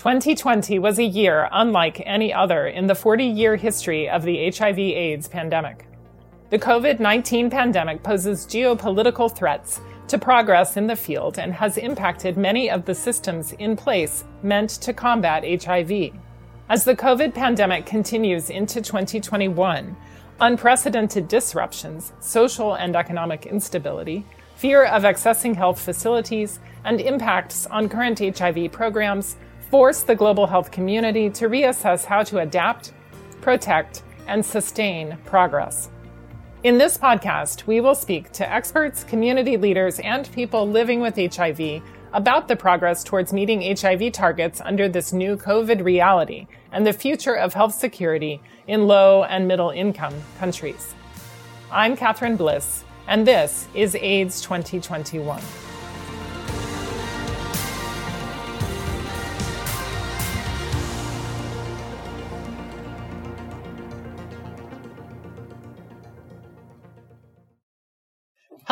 2020 was a year unlike any other in the 40 year history of the HIV AIDS pandemic. The COVID 19 pandemic poses geopolitical threats to progress in the field and has impacted many of the systems in place meant to combat HIV. As the COVID pandemic continues into 2021, unprecedented disruptions, social and economic instability, fear of accessing health facilities, and impacts on current HIV programs force the global health community to reassess how to adapt, protect, and sustain progress. In this podcast, we will speak to experts, community leaders, and people living with HIV about the progress towards meeting HIV targets under this new COVID reality and the future of health security in low and middle income countries. I'm Katherine Bliss, and this is AIDS 2021.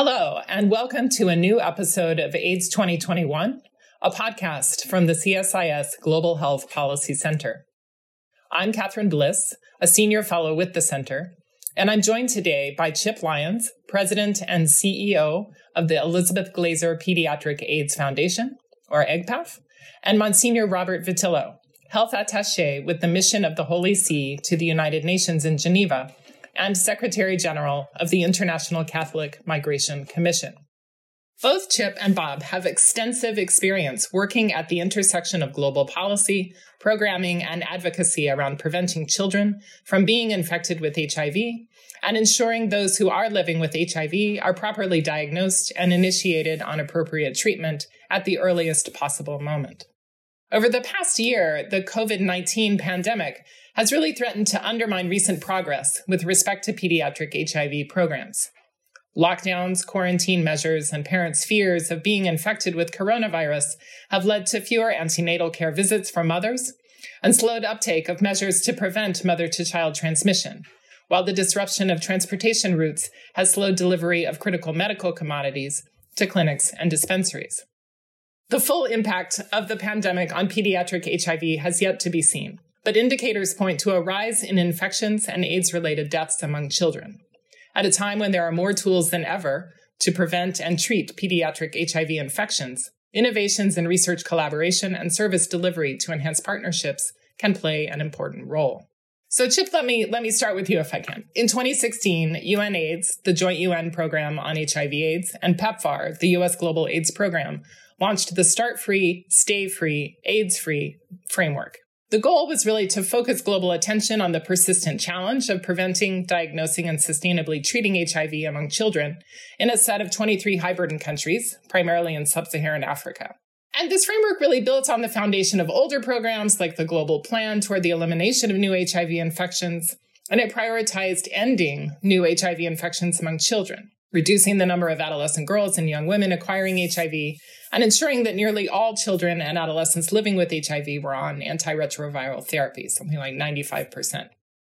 Hello, and welcome to a new episode of AIDS 2021, a podcast from the CSIS Global Health Policy Center. I'm Katherine Bliss, a senior fellow with the center, and I'm joined today by Chip Lyons, president and CEO of the Elizabeth Glaser Pediatric AIDS Foundation, or EGPAF, and Monsignor Robert Vitillo, health attache with the mission of the Holy See to the United Nations in Geneva and Secretary General of the International Catholic Migration Commission. Both Chip and Bob have extensive experience working at the intersection of global policy, programming, and advocacy around preventing children from being infected with HIV and ensuring those who are living with HIV are properly diagnosed and initiated on appropriate treatment at the earliest possible moment. Over the past year, the COVID 19 pandemic has really threatened to undermine recent progress with respect to pediatric HIV programs. Lockdowns, quarantine measures, and parents' fears of being infected with coronavirus have led to fewer antenatal care visits for mothers and slowed uptake of measures to prevent mother to child transmission, while the disruption of transportation routes has slowed delivery of critical medical commodities to clinics and dispensaries. The full impact of the pandemic on pediatric HIV has yet to be seen, but indicators point to a rise in infections and AIDS related deaths among children. At a time when there are more tools than ever to prevent and treat pediatric HIV infections, innovations in research collaboration and service delivery to enhance partnerships can play an important role. So Chip, let me let me start with you if I can. In 2016, UNAIDS, the Joint UN Program on HIV AIDS, and PEPFAR, the US Global AIDS Program, launched the Start Free, Stay Free, AIDS Free framework. The goal was really to focus global attention on the persistent challenge of preventing, diagnosing, and sustainably treating HIV among children in a set of 23 high burden countries, primarily in sub Saharan Africa. And this framework really built on the foundation of older programs like the Global Plan toward the elimination of new HIV infections, and it prioritized ending new HIV infections among children reducing the number of adolescent girls and young women acquiring HIV, and ensuring that nearly all children and adolescents living with HIV were on antiretroviral therapy, something like 95%.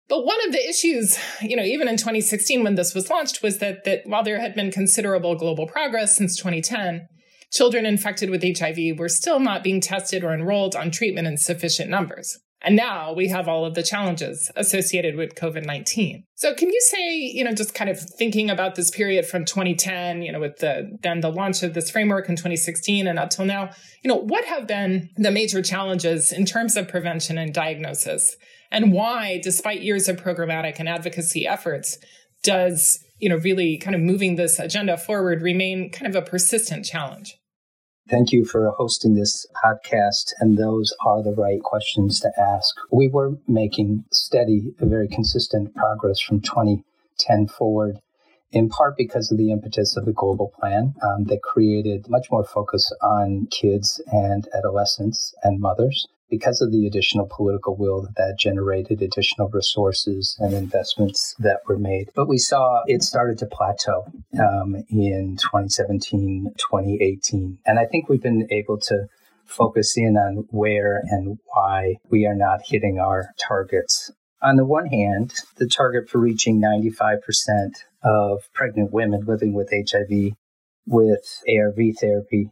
But one of the issues, you know, even in 2016 when this was launched, was that, that while there had been considerable global progress since 2010, children infected with HIV were still not being tested or enrolled on treatment in sufficient numbers. And now we have all of the challenges associated with COVID 19. So, can you say, you know, just kind of thinking about this period from 2010, you know, with the then the launch of this framework in 2016 and up till now, you know, what have been the major challenges in terms of prevention and diagnosis? And why, despite years of programmatic and advocacy efforts, does, you know, really kind of moving this agenda forward remain kind of a persistent challenge? Thank you for hosting this podcast, and those are the right questions to ask. We were making steady, very consistent progress from 2010 forward, in part because of the impetus of the global plan um, that created much more focus on kids and adolescents and mothers because of the additional political will that that generated additional resources and investments that were made. But we saw it started to plateau um, in 2017, 2018. And I think we've been able to focus in on where and why we are not hitting our targets. On the one hand, the target for reaching 95% of pregnant women living with HIV with ARV therapy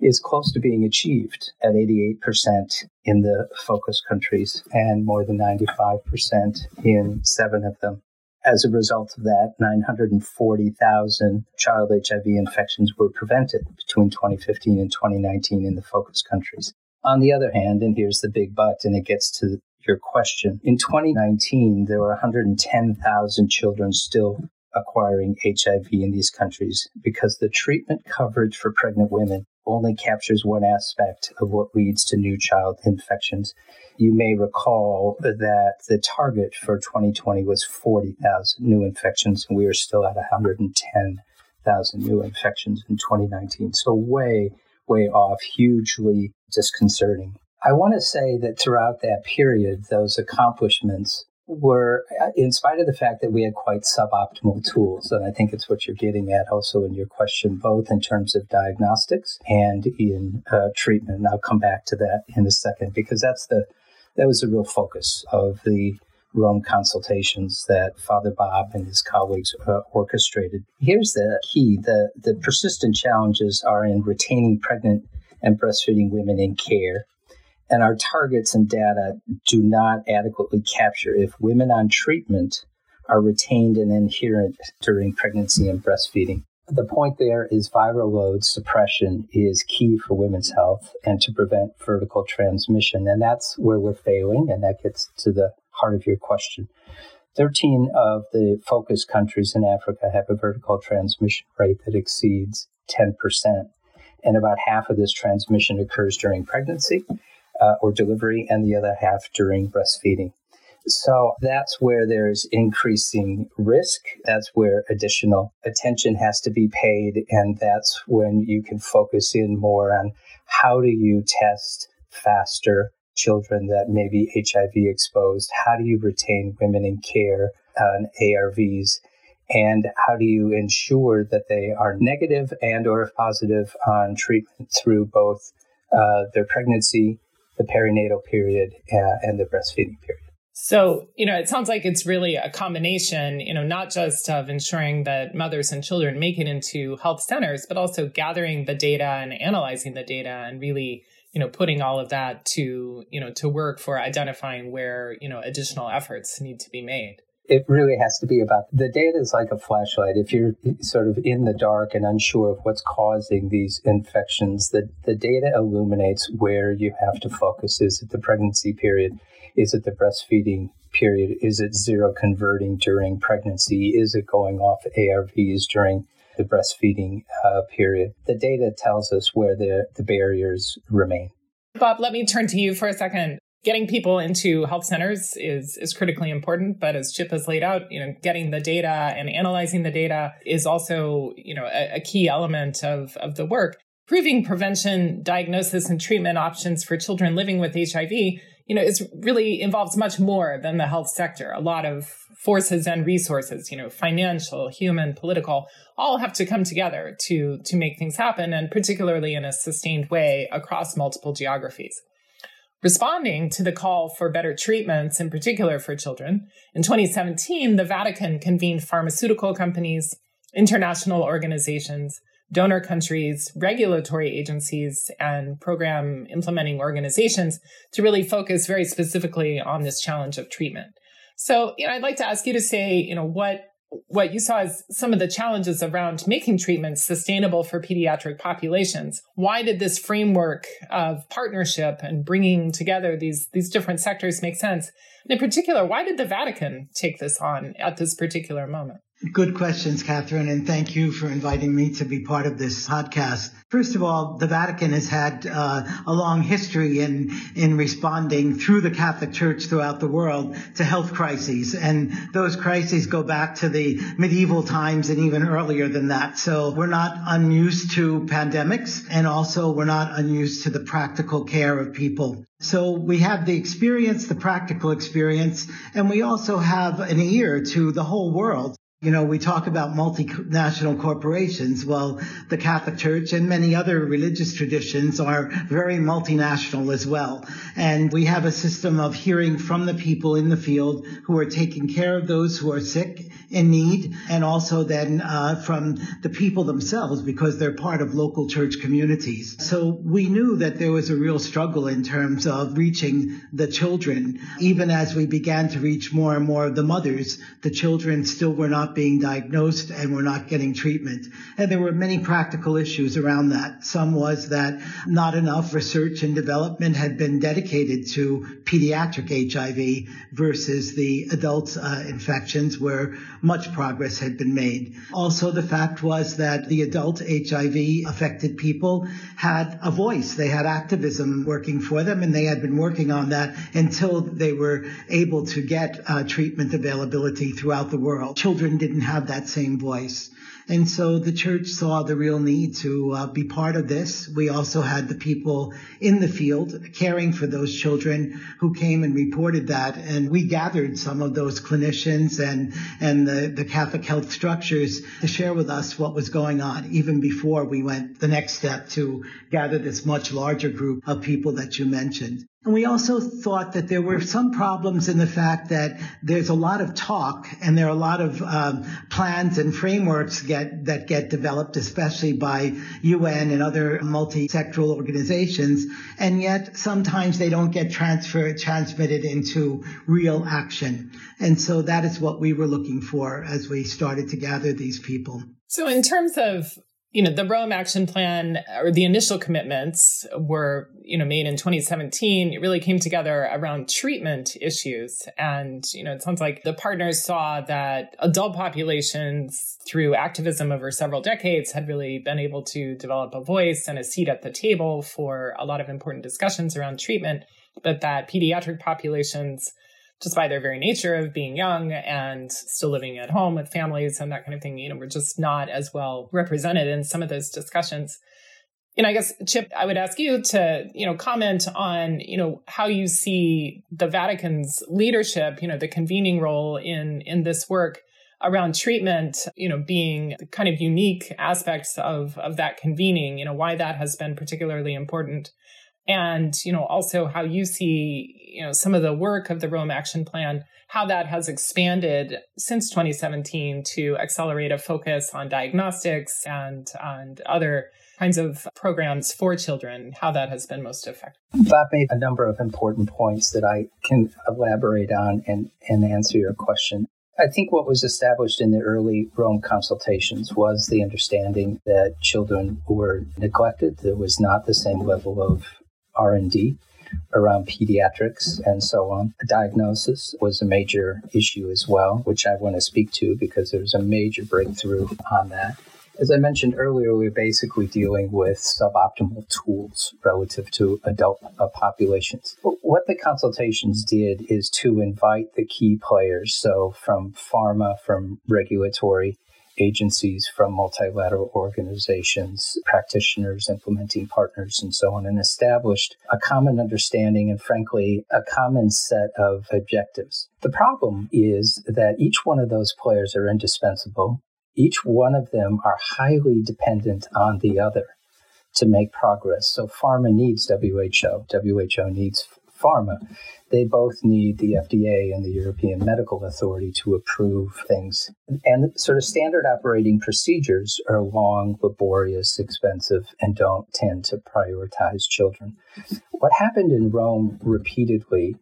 is close to being achieved at 88% in the focus countries and more than 95% in seven of them. As a result of that, 940,000 child HIV infections were prevented between 2015 and 2019 in the focus countries. On the other hand, and here's the big but, and it gets to your question, in 2019, there were 110,000 children still acquiring HIV in these countries because the treatment coverage for pregnant women only captures one aspect of what leads to new child infections. You may recall that the target for 2020 was 40,000 new infections, and we are still at 110,000 new infections in 2019. So, way, way off, hugely disconcerting. I want to say that throughout that period, those accomplishments were, in spite of the fact that we had quite suboptimal tools, and I think it's what you're getting at also in your question, both in terms of diagnostics and in uh, treatment. And I'll come back to that in a second because that's the that was the real focus of the Rome consultations that Father Bob and his colleagues uh, orchestrated. Here's the key: the the persistent challenges are in retaining pregnant and breastfeeding women in care and our targets and data do not adequately capture if women on treatment are retained and adherent during pregnancy and breastfeeding. The point there is viral load suppression is key for women's health and to prevent vertical transmission. And that's where we're failing, and that gets to the heart of your question. 13 of the focus countries in Africa have a vertical transmission rate that exceeds 10%. And about half of this transmission occurs during pregnancy, uh, or delivery, and the other half during breastfeeding. So that's where there's increasing risk. That's where additional attention has to be paid. And that's when you can focus in more on how do you test faster children that may be HIV exposed? How do you retain women in care on ARVs? And how do you ensure that they are negative and or if positive on treatment through both uh, their pregnancy the perinatal period uh, and the breastfeeding period. So, you know, it sounds like it's really a combination, you know, not just of ensuring that mothers and children make it into health centers, but also gathering the data and analyzing the data and really, you know, putting all of that to, you know, to work for identifying where, you know, additional efforts need to be made it really has to be about the data is like a flashlight. If you're sort of in the dark and unsure of what's causing these infections, the, the data illuminates where you have to focus. Is it the pregnancy period? Is it the breastfeeding period? Is it seroconverting during pregnancy? Is it going off ARVs during the breastfeeding uh, period? The data tells us where the, the barriers remain. Bob, let me turn to you for a second getting people into health centers is is critically important but as chip has laid out you know getting the data and analyzing the data is also you know a, a, key element of of the work. Proving prevention diagnosis and treatment options for children living with hiv you know is really involves much more than the health sector. A lot of forces and resources you know financial human political all have to come together to to make things happen and particularly in a sustained way across multiple geographies Responding to the call for better treatments, in particular for children, in 2017, the Vatican convened pharmaceutical companies, international organizations, donor countries, regulatory agencies, and program implementing organizations to really focus very specifically on this challenge of treatment. So, you know, I'd like to ask you to say, you know, what what you saw as some of the challenges around making treatments sustainable for pediatric populations. Why did this framework of partnership and bringing together these, these different sectors make sense? And in particular, why did the Vatican take this on at this particular moment? Good questions, Katherine, and thank you for inviting me to be part of this podcast. First of all, the Vatican has had uh, a long history in in responding through the Catholic Church throughout the world to health crises, and those crises go back to the medieval times and even earlier than that. So we're not unused to pandemics, and also we're not unused to the practical care of people. So we have the experience, the practical experience, and we also have an ear to the whole world You know, we talk about multinational corporations. Well, the Catholic Church and many other religious traditions are very multinational as well. And we have a system of hearing from the people in the field who are taking care of those who are sick in need, and also then uh, from the people themselves because they're part of local church communities. So we knew that there was a real struggle in terms of reaching the children. Even as we began to reach more and more of the mothers, the children still were not being diagnosed and were not getting treatment. And there were many practical issues around that. Some was that not enough research and development had been dedicated to pediatric HIV versus the adult uh, infections where much progress had been made. Also, the fact was that the adult HIV affected people had a voice. They had activism working for them, and they had been working on that until they were able to get uh, treatment availability throughout the world. Children didn't have that same voice. And so the church saw the real need to uh, be part of this. We also had the people in the field caring for those children who came and reported that. And we gathered some of those clinicians and, and the, the Catholic health structures to share with us what was going on, even before we went the next step to gather this much larger group of people that you mentioned. And we also thought that there were some problems in the fact that there's a lot of talk and there are a lot of um, plans and frameworks get, that get developed, especially by UN and other multi-sectoral organizations. And yet sometimes they don't get transferred, transmitted into real action. And so that is what we were looking for as we started to gather these people. So in terms of you know, the Rome Action Plan or the initial commitments were, you know, made in 2017. It really came together around treatment issues. And, you know, it sounds like the partners saw that adult populations through activism over several decades had really been able to develop a voice and a seat at the table for a lot of important discussions around treatment, but that pediatric populations just by their very nature of being young and still living at home with families and that kind of thing, you know, we're just not as well represented in some of those discussions. And I guess, Chip, I would ask you to, you know, comment on, you know, how you see the Vatican's leadership, you know, the convening role in in this work around treatment, you know, being kind of unique aspects of of that convening, you know, why that has been particularly important and you know also how you see you know some of the work of the Rome Action Plan, how that has expanded since 2017 to accelerate a focus on diagnostics and and other kinds of programs for children, how that has been most effective. Bob made a number of important points that I can elaborate on and, and answer your question. I think what was established in the early Rome consultations was the understanding that children were neglected. There was not the same level of R&D around pediatrics and so on. Diagnosis was a major issue as well, which I want to speak to because there was a major breakthrough on that. As I mentioned earlier, we're basically dealing with suboptimal tools relative to adult uh, populations. What the consultations did is to invite the key players, so from pharma, from regulatory, agencies from multilateral organizations, practitioners, implementing partners, and so on, and established a common understanding and, frankly, a common set of objectives. The problem is that each one of those players are indispensable. Each one of them are highly dependent on the other to make progress. So pharma needs WHO, WHO needs pharma they both need the FDA and the European Medical Authority to approve things. And sort of standard operating procedures are long, laborious, expensive, and don't tend to prioritize children. What happened in Rome repeatedly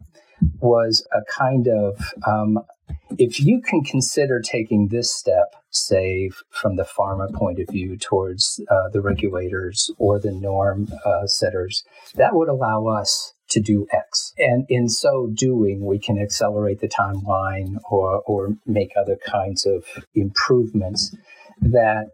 was a kind of um, if you can consider taking this step, say from the pharma point of view towards uh, the regulators or the norm uh, setters, that would allow us to do X. And in so doing, we can accelerate the timeline or, or make other kinds of improvements that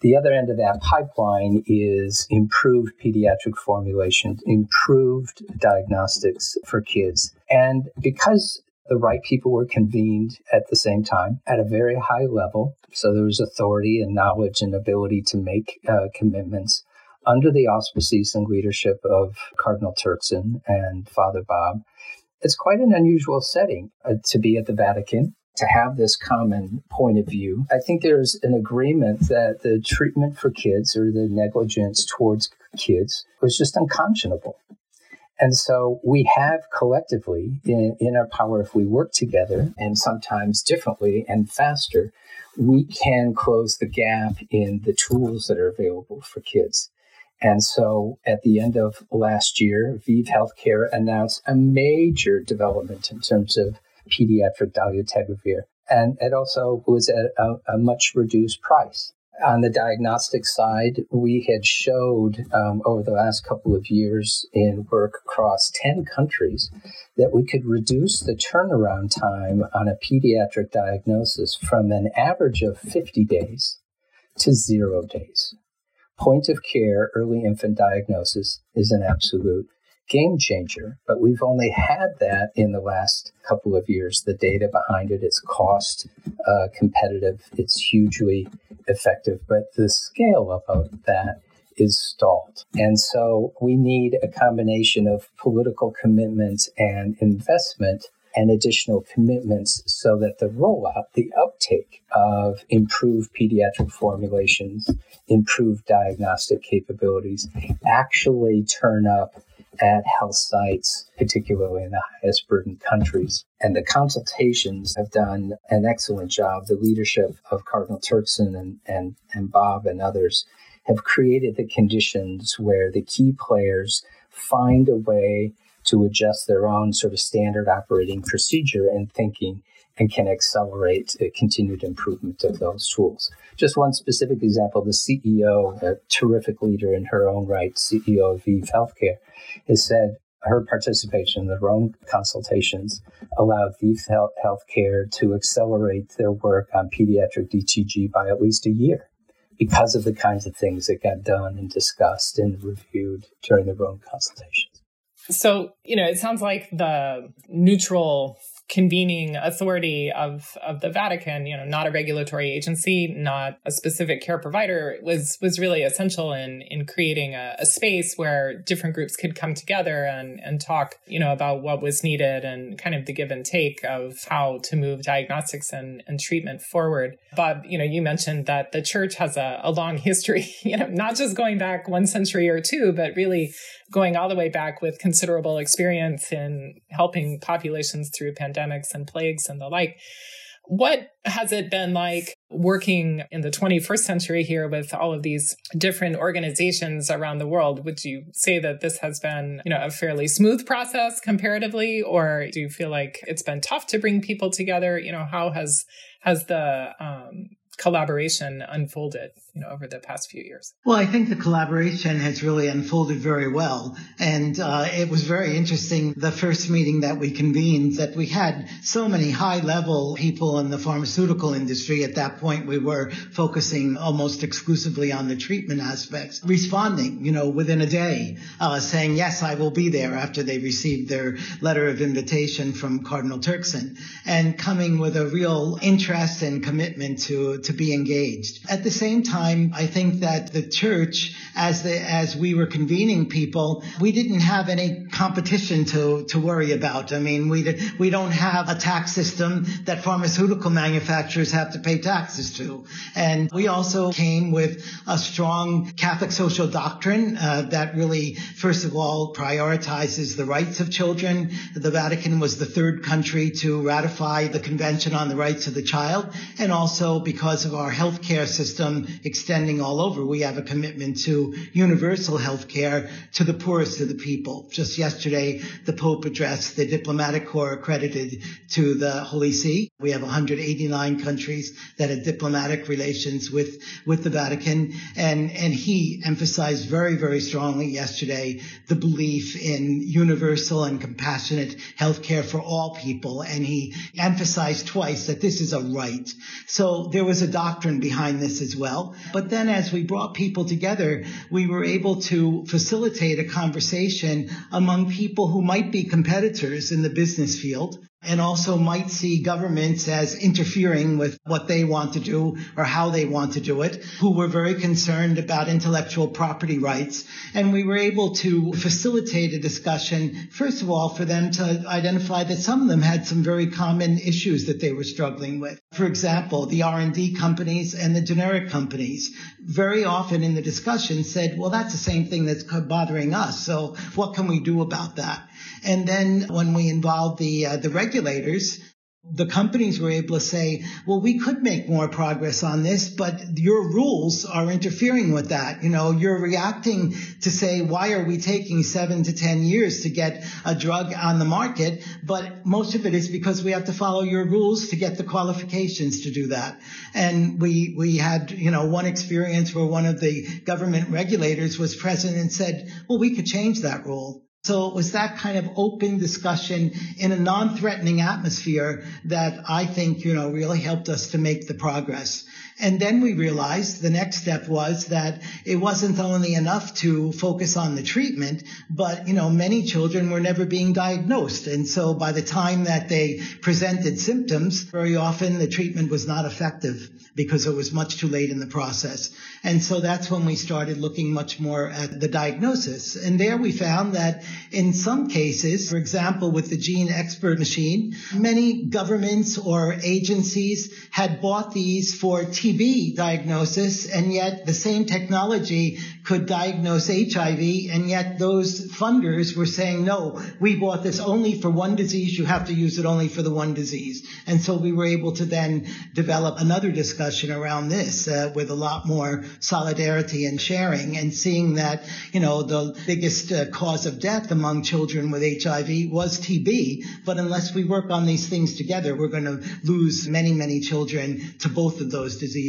the other end of that pipeline is improved pediatric formulation, improved diagnostics for kids. And because the right people were convened at the same time at a very high level, so there was authority and knowledge and ability to make uh, commitments under the auspices and leadership of Cardinal Turkson and Father Bob. It's quite an unusual setting uh, to be at the Vatican to have this common point of view. I think there's an agreement that the treatment for kids or the negligence towards kids was just unconscionable. And so we have collectively in, in our power, if we work together and sometimes differently and faster, we can close the gap in the tools that are available for kids. And so at the end of last year, ViiV Healthcare announced a major development in terms of pediatric dolutegravir. And it also was at a, a much reduced price. On the diagnostic side, we had showed um, over the last couple of years in work across 10 countries that we could reduce the turnaround time on a pediatric diagnosis from an average of 50 days to zero days. Point of care early infant diagnosis is an absolute game changer, but we've only had that in the last couple of years. The data behind it, it's cost uh, competitive, it's hugely effective, but the scale of that is stalled. And so we need a combination of political commitment and investment and additional commitments so that the rollout, the uptake of improved pediatric formulations, improved diagnostic capabilities actually turn up at health sites, particularly in the highest burden countries. And the consultations have done an excellent job. The leadership of Cardinal Turkson and, and, and Bob and others have created the conditions where the key players find a way to adjust their own sort of standard operating procedure and thinking and can accelerate continued improvement of those tools. Just one specific example the CEO, a terrific leader in her own right, CEO of ViiV Healthcare, has said her participation in the Rome consultations allowed ViiV Healthcare to accelerate their work on pediatric DTG by at least a year because of the kinds of things that got done and discussed and reviewed during the Rome consultations. So, you know, it sounds like the neutral convening authority of of the Vatican, you know, not a regulatory agency, not a specific care provider, was was really essential in in creating a, a, space where different groups could come together and and talk, you know, about what was needed and kind of the give and take of how to move diagnostics and, and treatment forward. Bob, you know, you mentioned that the church has a, a long history, you know, not just going back one century or two, but really going all the way back with considerable experience in helping populations through pandemics and plagues and the like. What has it been like working in the 21st century here with all of these different organizations around the world? Would you say that this has been, you know, a fairly smooth process comparatively, or do you feel like it's been tough to bring people together? You know, how has has the um, collaboration unfolded, you know, over the past few years? Well, I think the collaboration has really unfolded very well. And uh, it was very interesting the first meeting that we convened that we had so many high level people in the pharmaceutical industry. At that point, we were focusing almost exclusively on the treatment aspects, responding, you know, within a day, uh, saying, yes, I will be there after they received their letter of invitation from Cardinal Turkson and coming with a real interest and commitment to, to to be engaged. At the same time, I think that the church, as the, as we were convening people, we didn't have any competition to, to worry about. I mean, we, we don't have a tax system that pharmaceutical manufacturers have to pay taxes to. And we also came with a strong Catholic social doctrine uh, that really, first of all, prioritizes the rights of children. The Vatican was the third country to ratify the Convention on the Rights of the Child, and also because because of our healthcare system extending all over, we have a commitment to universal healthcare to the poorest of the people. Just yesterday, the Pope addressed the diplomatic corps accredited to the Holy See. We have 189 countries that have diplomatic relations with, with the Vatican. And, and he emphasized very, very strongly yesterday the belief in universal and compassionate healthcare for all people. And he emphasized twice that this is a right. So there was a doctrine behind this as well. But then as we brought people together, we were able to facilitate a conversation among people who might be competitors in the business field and also might see governments as interfering with what they want to do or how they want to do it, who were very concerned about intellectual property rights. And we were able to facilitate a discussion, first of all, for them to identify that some of them had some very common issues that they were struggling with. For example, the R&D companies and the generic companies very often in the discussion said, well, that's the same thing that's bothering us. So what can we do about that? And then when we involved the uh, the regulators, the companies were able to say, well, we could make more progress on this, but your rules are interfering with that. You know, you're reacting to say, why are we taking seven to 10 years to get a drug on the market? But most of it is because we have to follow your rules to get the qualifications to do that. And we, we had, you know, one experience where one of the government regulators was present and said, well, we could change that rule. So it was that kind of open discussion in a non-threatening atmosphere that I think, you know, really helped us to make the progress. And then we realized the next step was that it wasn't only enough to focus on the treatment, but, you know, many children were never being diagnosed. And so by the time that they presented symptoms, very often the treatment was not effective because it was much too late in the process. And so that's when we started looking much more at the diagnosis. And there we found that in some cases, for example, with the GeneXpert machine, many governments or agencies had bought these for TB diagnosis, and yet the same technology could diagnose HIV, and yet those funders were saying, no, we bought this only for one disease. You have to use it only for the one disease. And so we were able to then develop another discussion around this uh, with a lot more solidarity and sharing and seeing that, you know, the biggest uh, cause of death among children with HIV was TB. But unless we work on these things together, we're going to lose many, many children to both of those diseases.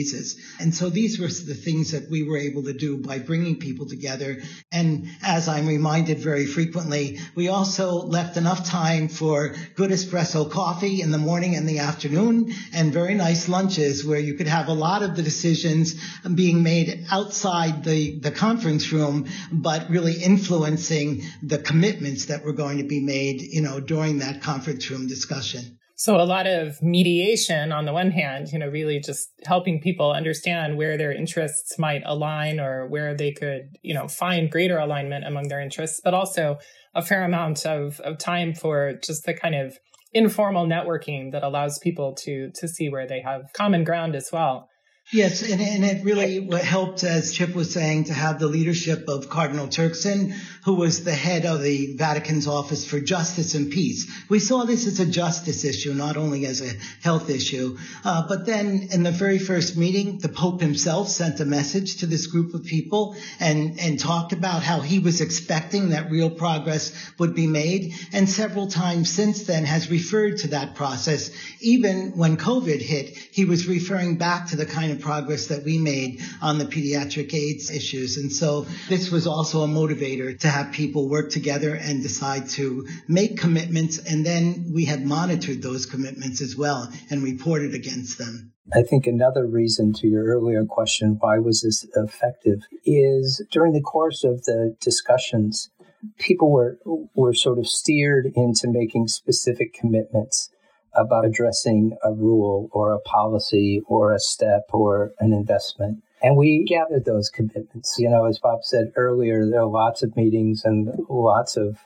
And so these were the things that we were able to do by bringing people together. And as I'm reminded very frequently, we also left enough time for good espresso coffee in the morning and the afternoon and very nice lunches where you could have a lot of the decisions being made outside the, the conference room, but really influencing the commitments that were going to be made, you know, during that conference room discussion. So a lot of mediation on the one hand, you know, really just helping people understand where their interests might align or where they could, you know, find greater alignment among their interests, but also a fair amount of, of time for just the kind of informal networking that allows people to to see where they have common ground as well. Yes, and, and it really helped, as Chip was saying, to have the leadership of Cardinal Turkson, who was the head of the Vatican's Office for Justice and Peace. We saw this as a justice issue, not only as a health issue. Uh, but then in the very first meeting, the Pope himself sent a message to this group of people and, and talked about how he was expecting that real progress would be made. And several times since then has referred to that process. Even when COVID hit, he was referring back to the kind of progress that we made on the pediatric AIDS issues. And so this was also a motivator to have people work together and decide to make commitments. And then we have monitored those commitments as well and reported against them. I think another reason to your earlier question, why was this effective, is during the course of the discussions, people were were sort of steered into making specific commitments about addressing a rule or a policy or a step or an investment. And we gathered those commitments. You know, as Bob said earlier, there are lots of meetings and lots of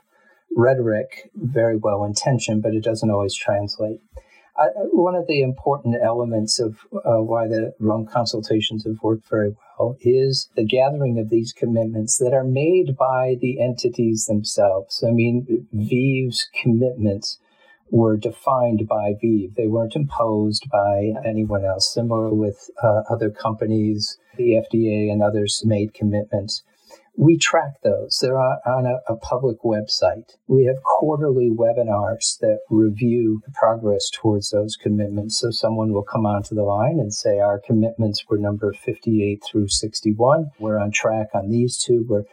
rhetoric, very well intentioned, but it doesn't always translate. I, one of the important elements of uh, why the Rome consultations have worked very well is the gathering of these commitments that are made by the entities themselves. I mean, ViiV's commitments were defined by ViVE. They weren't imposed by anyone else. Similar with uh, other companies, the FDA and others made commitments. We track those. They're on a, a, public website. We have quarterly webinars that review progress towards those commitments. So someone will come onto the line and say, Our commitments were number 58 through 61. We're on track on these two. Where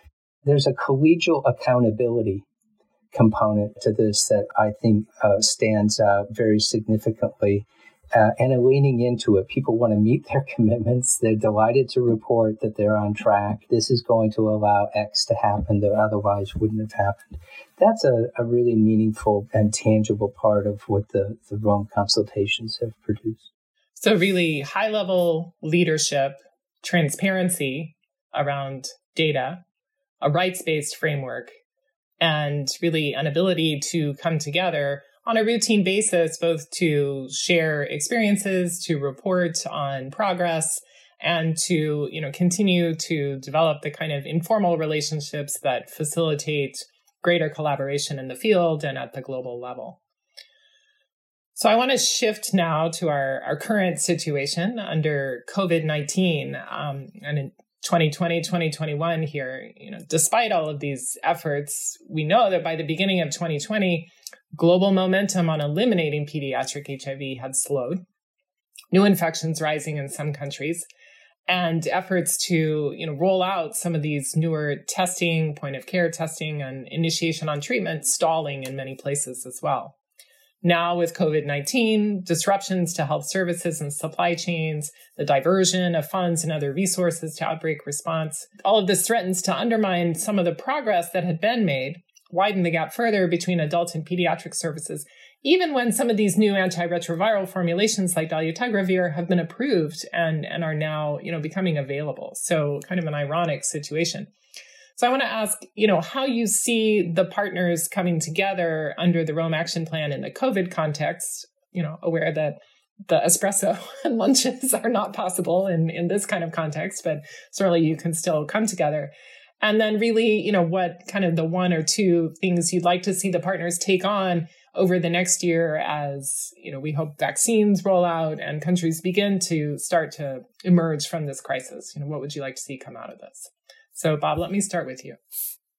there's a collegial accountability component to this that I think uh, stands out very significantly uh, and leaning into it. People want to meet their commitments. They're delighted to report that they're on track. This is going to allow X to happen that otherwise wouldn't have happened. That's a, a really meaningful and tangible part of what the, the Rome consultations have produced. So, really high level leadership, transparency around data, a rights based framework, and really an ability to come together on a routine basis, both to share experiences, to report on progress, and to you know continue to develop the kind of informal relationships that facilitate greater collaboration in the field and at the global level. So I want to shift now to our, our current situation under COVID-19 um, and in 2020, 2021 here, you know, despite all of these efforts, we know that by the beginning of 2020, Global momentum on eliminating pediatric HIV had slowed, new infections rising in some countries, and efforts to you know roll out some of these newer testing, point of care testing, and initiation on treatment stalling in many places as well. Now, with COVID 19, disruptions to health services and supply chains, the diversion of funds and other resources to outbreak response, all of this threatens to undermine some of the progress that had been made widen the gap further between adult and pediatric services, even when some of these new antiretroviral formulations like dolutegravir have been approved and, and are now, you know, becoming available. So kind of an ironic situation. So I want to ask, you know, how you see the partners coming together under the Rome Action Plan in the COVID context, you know, aware that the espresso and lunches are not possible in, in this kind of context, but certainly you can still come together. And then really, you know, what kind of the one or two things you'd like to see the partners take on over the next year as, you know, we hope vaccines roll out and countries begin to start to emerge from this crisis. You know, what would you like to see come out of this? So, Bob, let me start with you.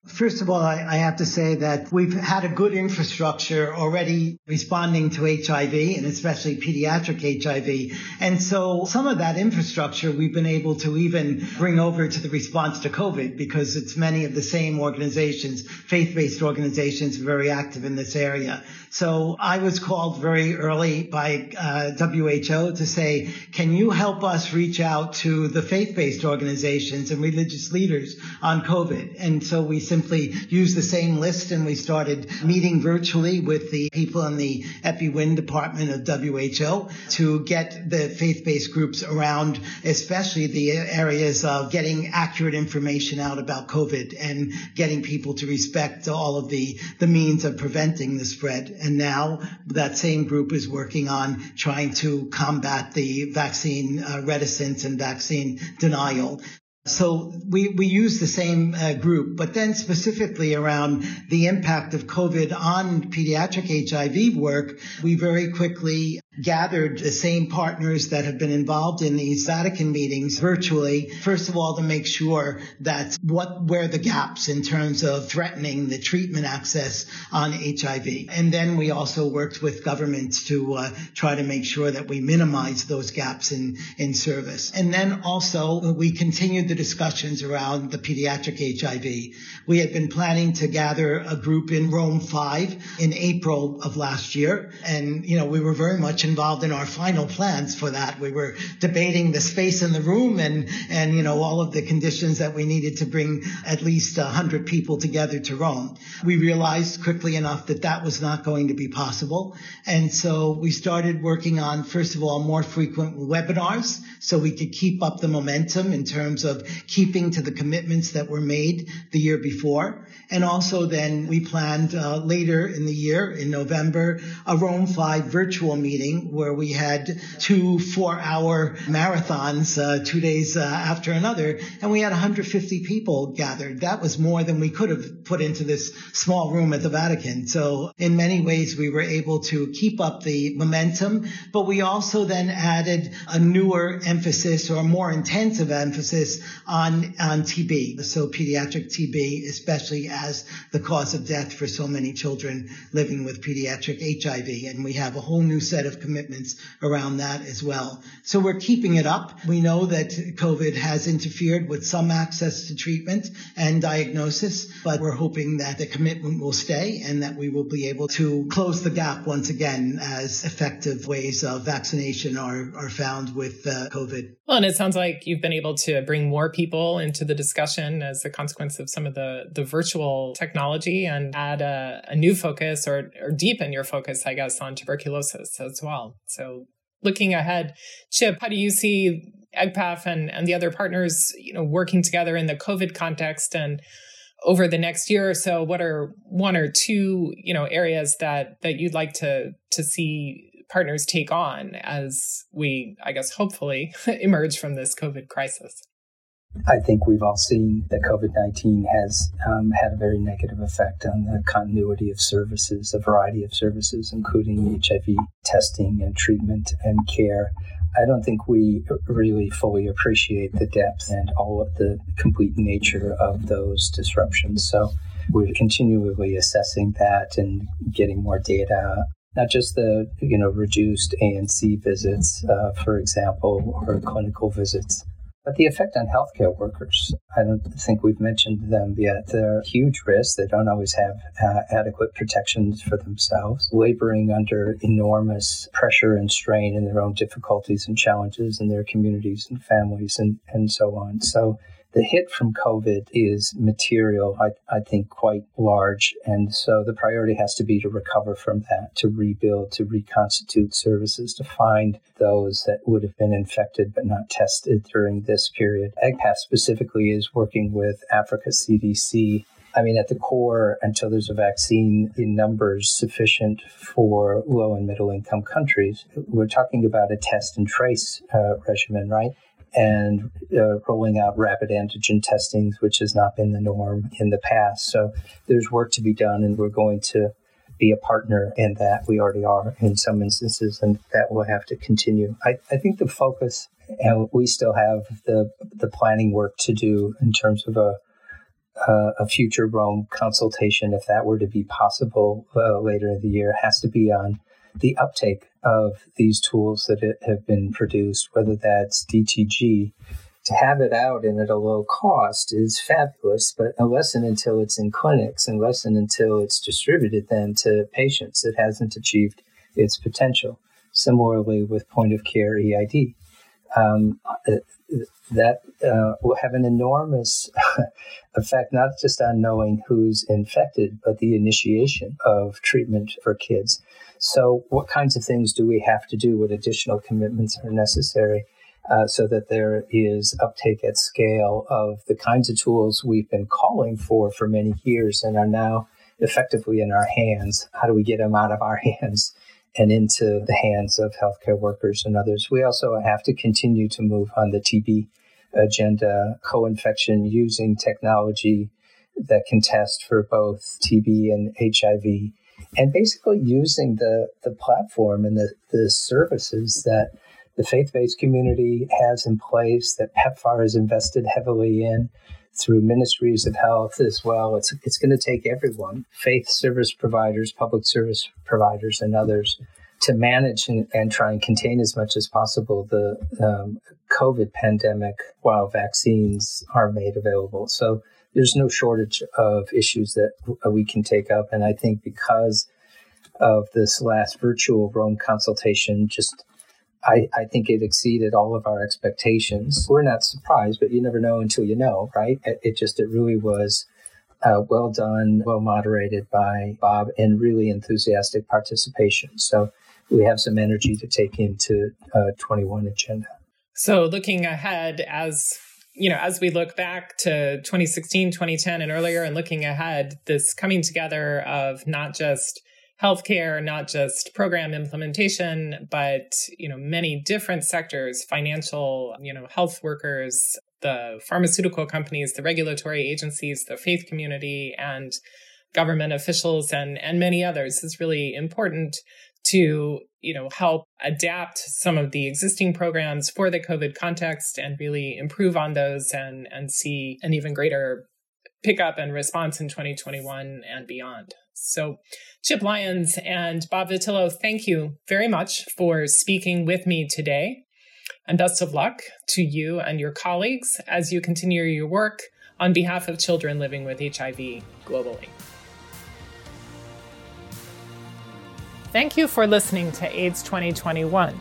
First of all, I, I, have to say that we've had a good infrastructure already responding to HIV and especially pediatric HIV. And so some of that infrastructure we've been able to even bring over to the response to COVID because it's many of the same organizations, faith-based organizations very active in this area. So I was called very early by uh, WHO to say, can you help us reach out to the faith-based organizations and religious leaders on COVID? And so we simply used the same list and we started meeting virtually with the people in the EpiWin department of WHO to get the faith-based groups around, especially the areas of getting accurate information out about COVID and getting people to respect all of the, the means of preventing the spread. And now that same group is working on trying to combat the vaccine uh, reticence and vaccine denial. So we, we use the same uh, group, but then specifically around the impact of COVID on pediatric HIV work, we very quickly gathered the same partners that have been involved in these Vatican meetings virtually. First of all, to make sure that what, where the gaps in terms of threatening the treatment access on HIV. And then we also worked with governments to uh, try to make sure that we minimize those gaps in, in service. And then also we continued the discussions around the pediatric HIV. We had been planning to gather a group in Rome 5 in April of last year. And, you know, we were very much involved in our final plans for that. We were debating the space in the room and, and, you know, all of the conditions that we needed to bring at least a hundred people together to Rome. We realized quickly enough that that was not going to be possible. And so we started working on, first of all, more frequent webinars so we could keep up the momentum in terms of keeping to the commitments that were made the year before. And also then we planned uh, later in the year in November a Rome 5 virtual meeting where we had two four hour marathons, uh, two days uh, after another. And we had 150 people gathered. That was more than we could have put into this small room at the Vatican. So in many ways, we were able to keep up the momentum, but we also then added a newer emphasis or a more intensive emphasis on, on TB. So pediatric TB, especially as the cause of death for so many children living with pediatric HIV. And we have a whole new set of commitments around that as well. So we're keeping it up. We know that COVID has interfered with some access to treatment and diagnosis, but we're hoping that the commitment will stay and that we will be able to close the gap once again as effective ways of vaccination are, are found with uh, COVID. Well, and it sounds like you've been able to bring more people into the discussion as a consequence of some of the, the virtual technology and add a, a new focus or, or deepen your focus, I guess, on tuberculosis as well. So looking ahead, Chip, how do you see EGPAF and, and the other partners, you know, working together in the COVID context and over the next year or so, what are one or two, you know, areas that that you'd like to to see partners take on as we, I guess, hopefully emerge from this COVID crisis? I think we've all seen that COVID 19 has um, had a very negative effect on the continuity of services, a variety of services, including HIV testing and treatment and care. I don't think we really fully appreciate the depth and all of the complete nature of those disruptions. So we're continually assessing that and getting more data not just the you know reduced ANC visits, uh, for example, or clinical visits, but the effect on healthcare workers. I don't think we've mentioned them yet. They're huge risks. They don't always have uh, adequate protections for themselves, laboring under enormous pressure and strain in their own difficulties and challenges in their communities and families and, and so on. So the hit from COVID is material, I, I think, quite large. And so the priority has to be to recover from that, to rebuild, to reconstitute services, to find those that would have been infected but not tested during this period. EGPAF specifically is working with Africa CDC I mean, at the core, until there's a vaccine in numbers sufficient for low and middle income countries, we're talking about a test and trace uh, regimen, right? And uh, rolling out rapid antigen testings, which has not been the norm in the past. So there's work to be done, and we're going to be a partner in that. We already are in some instances, and that will have to continue. I, I think the focus, and we still have the the planning work to do in terms of a a future Rome consultation, if that were to be possible uh, later in the year, has to be on the uptake of these tools that have been produced, whether that's DTG, to have it out and at a low cost is fabulous, but unless and until it's in clinics, unless and until it's distributed then to patients, it hasn't achieved its potential. Similarly, with point of care EID, um, uh, that uh, will have an enormous effect, not just on knowing who's infected, but the initiation of treatment for kids. So, what kinds of things do we have to do? What additional commitments are necessary uh, so that there is uptake at scale of the kinds of tools we've been calling for for many years and are now effectively in our hands? How do we get them out of our hands? And into the hands of healthcare workers and others. We also have to continue to move on the TB agenda, co infection using technology that can test for both TB and HIV and basically using the, the platform and the, the services that the faith-based community has in place that PEPFAR has invested heavily in through ministries of health as well. It's, it's going to take everyone, faith service providers, public service providers, and others to manage and, and try and contain as much as possible the um, COVID pandemic while vaccines are made available. So there's no shortage of issues that we can take up. And I think because of this last virtual Rome consultation, just I, I think it exceeded all of our expectations. We're not surprised, but you never know until you know, right? It, it just, it really was uh, well done, well moderated by Bob, and really enthusiastic participation. So we have some energy to take into uh, 21 agenda. So looking ahead as you know, as we look back to 2016, 2010, and earlier, and looking ahead, this coming together of not just healthcare, not just program implementation, but you know, many different sectors, financial, you know, health workers, the pharmaceutical companies, the regulatory agencies, the faith community, and government officials and and many others. Is really important to you know help adapt some of the existing programs for the covid context and really improve on those and and see an even greater pickup and response in 2021 and beyond. So, Chip Lyons and Bob Vitillo, thank you very much for speaking with me today. And best of luck to you and your colleagues as you continue your work on behalf of children living with HIV globally. Thank you for listening to AIDS 2021.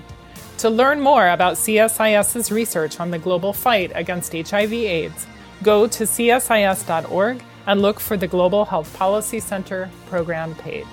To learn more about CSIS's research on the global fight against HIV/AIDS, go to csis.org and look for the Global Health Policy Center program page.